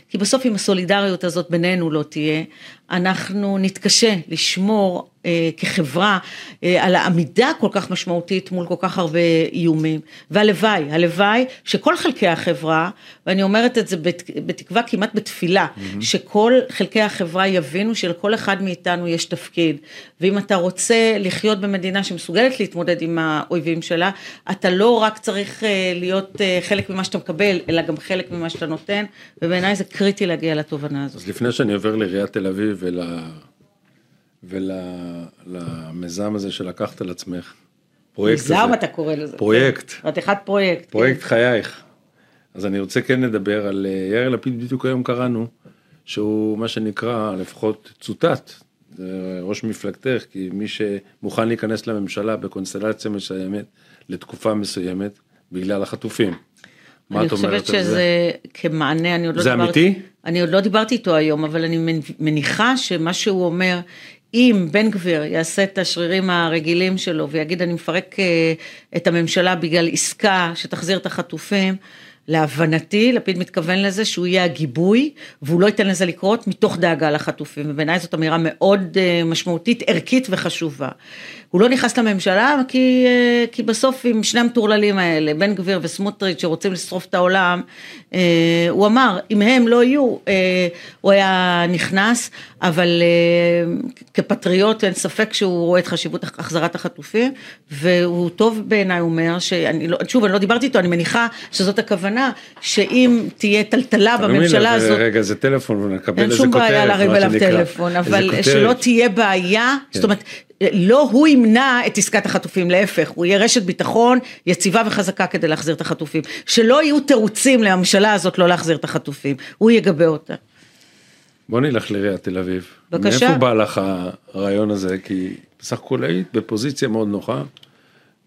כי בסוף אם הסולידריות הזאת בינינו לא תהיה, אנחנו נתקשה לשמור כחברה אה, על העמידה כל כך משמעותית מול כל כך הרבה איומים. והלוואי, הלוואי שכל חלקי החברה, ואני אומרת את זה בתקווה כמעט בתפילה, mm-hmm. שכל חלקי החברה יבינו שלכל אחד מאיתנו יש תפקיד. ואם אתה רוצה לחיות במדינה שמסוגלת להתמודד עם האויבים שלה, אתה לא רק צריך אה, להיות אה, חלק ממה שאתה מקבל, אלא גם חלק ממה שאתה נותן, ובעיניי זה קריטי להגיע לתובנה הזאת. אז לפני שאני עובר לעיריית תל אביב ול... ולמיזם הזה שלקחת על עצמך. פרויקט מיזם הזה. אתה קורא לזה. פרויקט. חתיכת פרויקט. כן. פרויקט כן. חייך. אז אני רוצה כן לדבר על אה, יאיר לפיד, בדיוק היום קראנו, שהוא מה שנקרא, לפחות צוטט, ראש מפלגתך, כי מי שמוכן להיכנס לממשלה בקונסטלציה מסוימת, לתקופה מסוימת, בגלל החטופים. מה את אומרת על זה? אני חושבת שזה כמענה, אני עוד לא דיברתי... זה אמיתי? אני עוד לא דיברתי איתו היום, אבל אני מניחה שמה שהוא אומר, אם בן גביר יעשה את השרירים הרגילים שלו ויגיד אני מפרק אה, את הממשלה בגלל עסקה שתחזיר את החטופים, להבנתי, לפיד מתכוון לזה שהוא יהיה הגיבוי והוא לא ייתן לזה לקרות מתוך דאגה לחטופים, ובעיניי זאת אמירה מאוד אה, משמעותית, ערכית וחשובה. הוא לא נכנס לממשלה כי, אה, כי בסוף עם שני המטורללים האלה, בן גביר וסמוטריץ' שרוצים לשרוף את העולם, אה, הוא אמר, אם הם לא יהיו, אה, הוא היה נכנס, אבל כפטריוט אין ספק שהוא רואה את חשיבות החזרת החטופים, והוא טוב בעיניי, הוא אומר, שאני לא, שוב, אני לא דיברתי איתו, אני מניחה שזאת הכוונה, שאם תהיה טלטלה בממשלה הזאת... רגע, זה טלפון, ונקבל איזה כותרת, אין שום בעיה להרים אליו טלפון, אבל שלא תהיה בעיה, זאת אומרת, לא הוא ימנע את עסקת החטופים, להפך, הוא יהיה רשת ביטחון יציבה וחזקה כדי להחזיר את החטופים. שלא יהיו תירוצים לממשלה הזאת לא להחזיר את החטופים, הוא יגבה אותה. בוא נלך לעיריית תל אביב. בבקשה. מאיפה בא לך הרעיון הזה? כי בסך הכל היית בפוזיציה מאוד נוחה,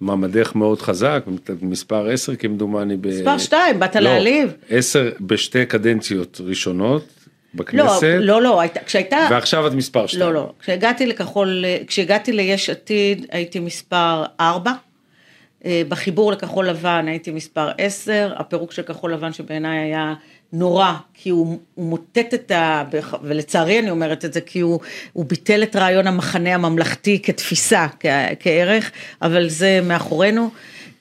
מעמדך מאוד חזק, מספר 10 כמדומני. מספר 2, באת לא, להעליב. 10 בשתי קדנציות ראשונות בכנסת. לא, לא, לא, היית- כשהייתה... ועכשיו את מספר 2. לא, לא, כשהגעתי לכחול, כשהגעתי ליש עתיד הייתי מספר 4, בחיבור לכחול לבן הייתי מספר 10, הפירוק של כחול לבן שבעיניי היה נורא, כי הוא, הוא מוטט את ה... ולצערי אני אומרת את זה, כי הוא, הוא ביטל את רעיון המחנה הממלכתי כתפיסה, כ, כערך, אבל זה מאחורינו.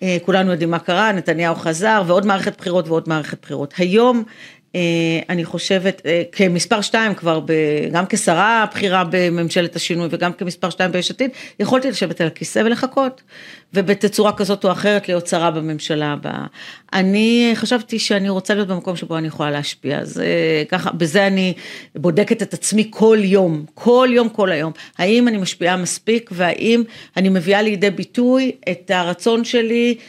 אה, כולנו יודעים מה קרה, נתניהו חזר, ועוד מערכת בחירות ועוד מערכת בחירות. היום אה, אני חושבת, אה, כמספר שתיים כבר, ב, גם כשרה בכירה בממשלת השינוי וגם כמספר שתיים ביש עתיד, יכולתי לשבת על הכיסא ולחכות, ובתצורה כזאת או אחרת להיות שרה בממשלה הבאה. אני חשבתי שאני רוצה להיות במקום שבו אני יכולה להשפיע, אז אה, ככה, בזה אני בודקת את עצמי כל יום, כל יום, כל היום, האם אני משפיעה מספיק והאם אני מביאה לידי ביטוי את הרצון שלי אה,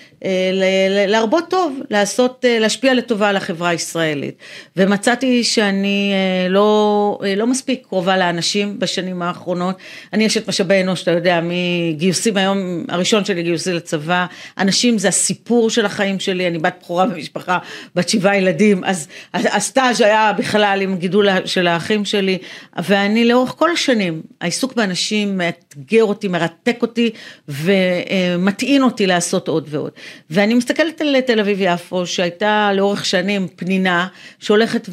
להרבות טוב, לעשות, אה, להשפיע לטובה על החברה הישראלית. ומצאתי שאני אה, לא, אה, לא מספיק קרובה לאנשים בשנים האחרונות. אני אשת משאבי אנוש, אתה יודע, מגיוסים היום, הראשון שלי גיוסי לצבא, אנשים זה הסיפור של החיים שלי, אני בת בכורה במשפחה, בת שבעה ילדים, אז הסטאז' היה בכלל עם גידול של האחים שלי, ואני לאורך כל השנים, העיסוק באנשים מאתגר אותי, מרתק אותי ומטעין אותי לעשות עוד ועוד. ואני מסתכלת על תל אביב יפו, שהייתה לאורך שנים פנינה, שהולכת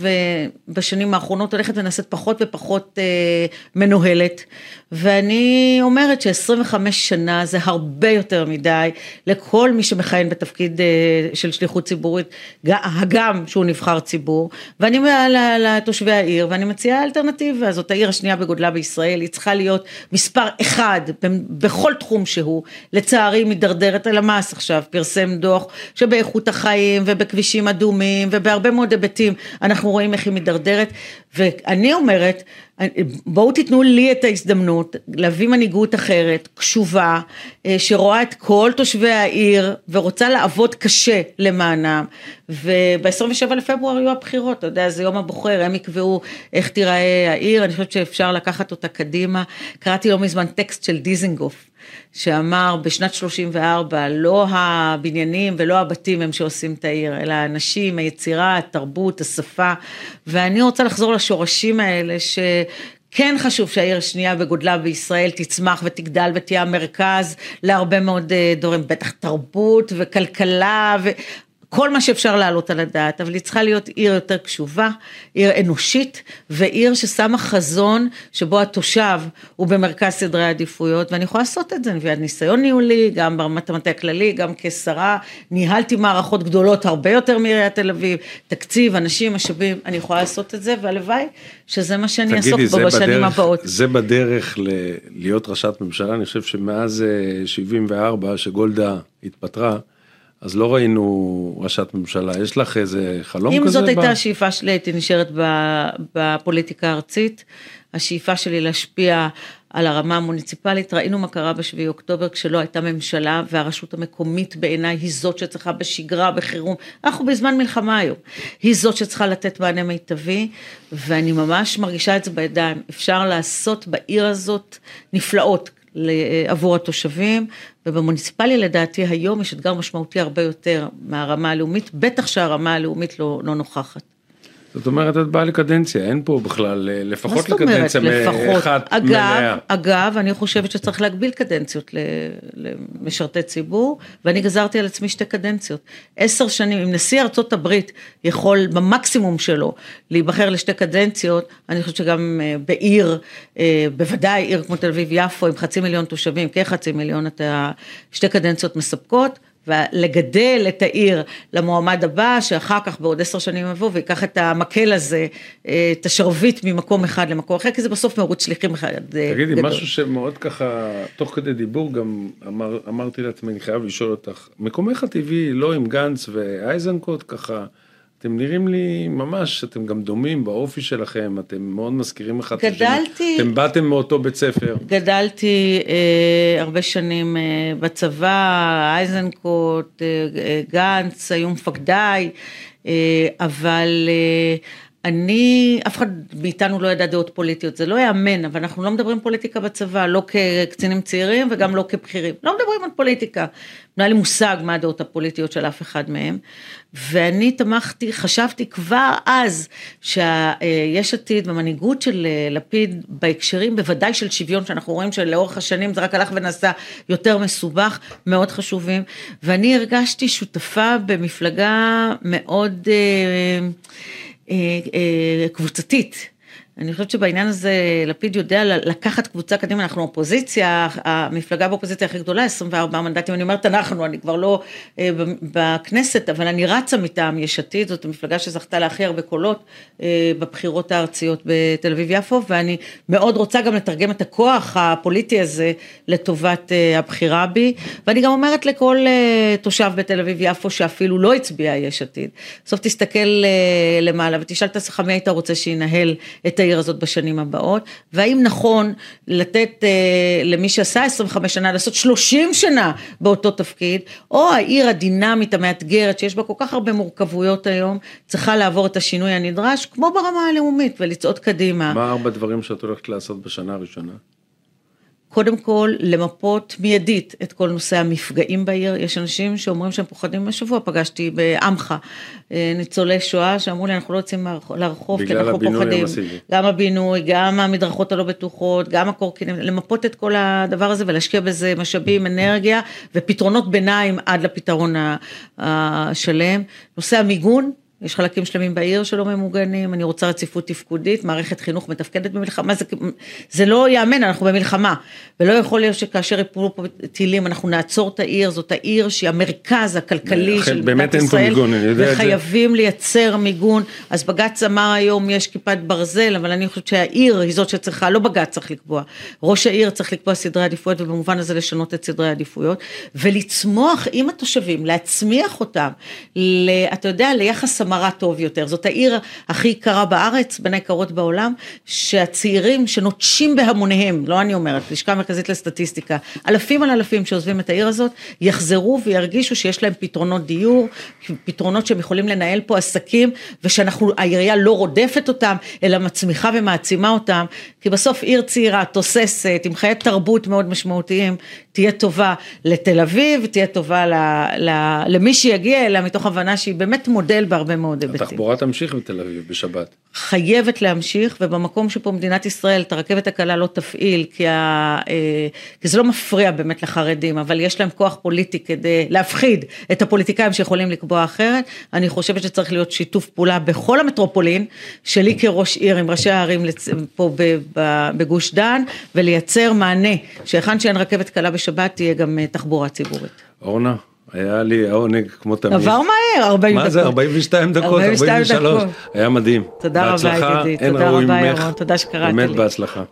ובשנים האחרונות הולכת ונעשית פחות ופחות אה, מנוהלת, ואני אומרת ש-25 שנה זה הרבה יותר מדי לכל מי שמכהן בתפקיד אה, של שליחות ציבורית, הגם שהוא נבחר ציבור, ואני לתושבי העיר, ואני מציעה אלטרנטיבה, זאת העיר השנייה בגודלה בישראל, היא צריכה להיות מספר אחד בכל תחום שהוא, לצערי מידרדרת על המס עכשיו, פרסם דוח שבאיכות החיים ובכבישים אדומים ובהרבה מאוד היבטים אנחנו רואים איך היא מידרדרת. ואני אומרת בואו תיתנו לי את ההזדמנות להביא מנהיגות אחרת, קשובה, שרואה את כל תושבי העיר ורוצה לעבוד קשה למענם. וב-27 לפברואר יהיו הבחירות, אתה יודע זה יום הבוחר, הם יקבעו איך תיראה העיר, אני חושבת שאפשר לקחת אותה קדימה, קראתי לא מזמן טקסט של דיזנגוף שאמר בשנת 34 לא הבניינים ולא הבתים הם שעושים את העיר אלא האנשים, היצירה, התרבות, השפה. ואני רוצה לחזור לשורשים האלה ש... כן חשוב שהעיר השנייה בגודלה בישראל תצמח ותגדל ותהיה המרכז להרבה מאוד דורים, בטח תרבות וכלכלה ו... כל מה שאפשר להעלות על הדעת, אבל היא צריכה להיות עיר יותר קשובה, עיר אנושית ועיר ששמה חזון שבו התושב הוא במרכז סדרי העדיפויות ואני יכולה לעשות את זה, אני מביאה ניסיון ניהולי, גם ברמת המטה הכללי, גם כשרה, ניהלתי מערכות גדולות הרבה יותר מעיריית תל אביב, תקציב, אנשים, משאבים, אני יכולה לעשות את זה והלוואי שזה מה שאני אעסוק בו בשנים בדרך, הבאות. זה בדרך ל- להיות ראשת ממשלה, אני חושב שמאז 74 שגולדה התפטרה, אז לא ראינו ראשת ממשלה, יש לך איזה חלום אם כזה? זאת הייתה ב- השאיפה שלי, הייתי נשארת בפוליטיקה הארצית. השאיפה שלי להשפיע על הרמה המוניציפלית, ראינו מה קרה בשביעי אוקטובר כשלא הייתה ממשלה והרשות המקומית בעיניי היא זאת שצריכה בשגרה, בחירום, אנחנו בזמן מלחמה היום, היא זאת שצריכה לתת מענה מיטבי ואני ממש מרגישה את זה בידיים, אפשר לעשות בעיר הזאת נפלאות עבור התושבים ובמוניציפלי לדעתי היום יש אתגר משמעותי הרבה יותר מהרמה הלאומית, בטח שהרמה הלאומית לא, לא נוכחת. זאת אומרת, את באה לקדנציה, אין פה בכלל, מה לפחות אומרת לקדנציה לפחות? אחת אגב, מלאה. אגב, אני חושבת שצריך להגביל קדנציות למשרתי ציבור, ואני גזרתי על עצמי שתי קדנציות. עשר שנים, אם נשיא ארצות הברית יכול במקסימום שלו להיבחר לשתי קדנציות, אני חושבת שגם בעיר, בוודאי עיר כמו תל אביב יפו, עם חצי מיליון תושבים, כחצי מיליון, אתה, שתי קדנציות מספקות. ולגדל את העיר למועמד הבא, שאחר כך בעוד עשר שנים יבוא ויקח את המקל הזה, את השרביט ממקום אחד למקום אחר, כי זה בסוף מרוץ שליחים אחד תגידי, גדול. משהו שמאוד ככה, תוך כדי דיבור גם אמר, אמרתי לעצמי, אני חייב לשאול אותך, מקומך הטבעי לא עם גנץ ואייזנקוט ככה, אתם נראים לי ממש, אתם גם דומים באופי שלכם, אתם מאוד מזכירים אחד את השני. גדלתי- אתם באתם מאותו בית ספר. גדלתי אה, הרבה שנים אה, בצבא, אייזנקוט, אה, אה, גנץ, היו מפקדיי, אה, אבל אה, אני, אף אחד מאיתנו לא ידע דעות פוליטיות, זה לא יאמן, אבל אנחנו לא מדברים פוליטיקה בצבא, לא כקצינים צעירים וגם לא כבכירים, לא מדברים על פוליטיקה. לא היה לי מושג מה הדעות הפוליטיות של אף אחד מהם, ואני תמכתי, חשבתי כבר אז שיש עתיד במנהיגות של לפיד בהקשרים בוודאי של שוויון, שאנחנו רואים שלאורך השנים זה רק הלך ונעשה יותר מסובך, מאוד חשובים, ואני הרגשתי שותפה במפלגה מאוד אה, אה, אה, קבוצתית. אני חושבת שבעניין הזה לפיד יודע לקחת קבוצה קדימה, אנחנו אופוזיציה, המפלגה באופוזיציה הכי גדולה, 24 מנדטים, אני אומרת אנחנו, אני כבר לא אה, בכנסת, אבל אני רצה מטעם יש עתיד, זאת המפלגה שזכתה להכי הרבה קולות אה, בבחירות הארציות בתל אביב-יפו, ואני מאוד רוצה גם לתרגם את הכוח הפוליטי הזה לטובת אה, הבחירה בי, ואני גם אומרת לכל תושב בתל אביב-יפו שאפילו לא הצביע יש עתיד, בסוף תסתכל למעלה ותשאל את עצמך מי היית רוצה שינהל את העיר הזאת בשנים הבאות, והאם נכון לתת אה, למי שעשה 25 שנה לעשות 30 שנה באותו תפקיד, או העיר הדינמית המאתגרת שיש בה כל כך הרבה מורכבויות היום, צריכה לעבור את השינוי הנדרש, כמו ברמה הלאומית, ולצעוד קדימה. מה ארבע דברים שאת הולכת לעשות בשנה הראשונה? קודם כל למפות מיידית את כל נושא המפגעים בעיר, יש אנשים שאומרים שהם פוחדים, השבוע פגשתי בעמך אה, ניצולי שואה שאמרו לי אנחנו לא יוצאים לרחוב כי אנחנו פוחדים, המסיבי, גם הבינוי, גם המדרכות הלא בטוחות, גם הקורקינים, למפות את כל הדבר הזה ולהשקיע בזה משאבים, אנרגיה ופתרונות ביניים עד לפתרון השלם, נושא המיגון יש חלקים שלמים בעיר שלא ממוגנים, אני רוצה רציפות תפקודית, מערכת חינוך מתפקדת במלחמה, זה, זה לא ייאמן, אנחנו במלחמה, ולא יכול להיות שכאשר יפולו פה טילים אנחנו נעצור את העיר, זאת העיר שהיא המרכז הכלכלי של מדינת ישראל, מיגון, וחייבים לייצר מיגון, אז בג"ץ אמר היום יש כיפת ברזל, אבל אני חושבת שהעיר היא זאת שצריכה, לא בג"ץ צריך לקבוע, ראש העיר צריך לקבוע סדרי עדיפויות, ובמובן הזה לשנות את סדרי העדיפויות, ולצמוח עם התושבים, להצמיח אותם, אתה יודע, ליחס המרה טוב יותר. זאת העיר הכי יקרה בארץ, בין היקרות בעולם, שהצעירים שנוטשים בהמוניהם, לא אני אומרת, לשכה מרכזית לסטטיסטיקה, אלפים על אלפים שעוזבים את העיר הזאת, יחזרו וירגישו שיש להם פתרונות דיור, פתרונות שהם יכולים לנהל פה עסקים, ושאנחנו, העירייה לא רודפת אותם, אלא מצמיחה ומעצימה אותם, כי בסוף עיר צעירה, תוססת, עם חיי תרבות מאוד משמעותיים, תהיה טובה לתל אביב, תהיה טובה ל, ל, למי שיגיע אליה, מתוך הבנה שהיא באמת מודל בהרבה מאוד היבטים. התחבורה תמשיך בתל אביב בשבת. חייבת להמשיך, ובמקום שפה מדינת ישראל את הרכבת הקלה לא תפעיל, כי, ה, אה, כי זה לא מפריע באמת לחרדים, אבל יש להם כוח פוליטי כדי להפחיד את הפוליטיקאים שיכולים לקבוע אחרת, אני חושבת שצריך להיות שיתוף פעולה בכל המטרופולין, שלי כראש עיר עם ראשי הערים פה בגוש דן, ולייצר מענה, שהיכן שאין רכבת קלה בשבת תהיה גם אה, תחבורה ציבורית. אורנה, היה לי העונג כמו תמיד. עבר מהר, 40 דקות. מה זה, 42 דקות, 42 43, היה מדהים. תודה רבה ידידי, תודה רבה ירון, תודה שקראת לי. באמת בהצלחה.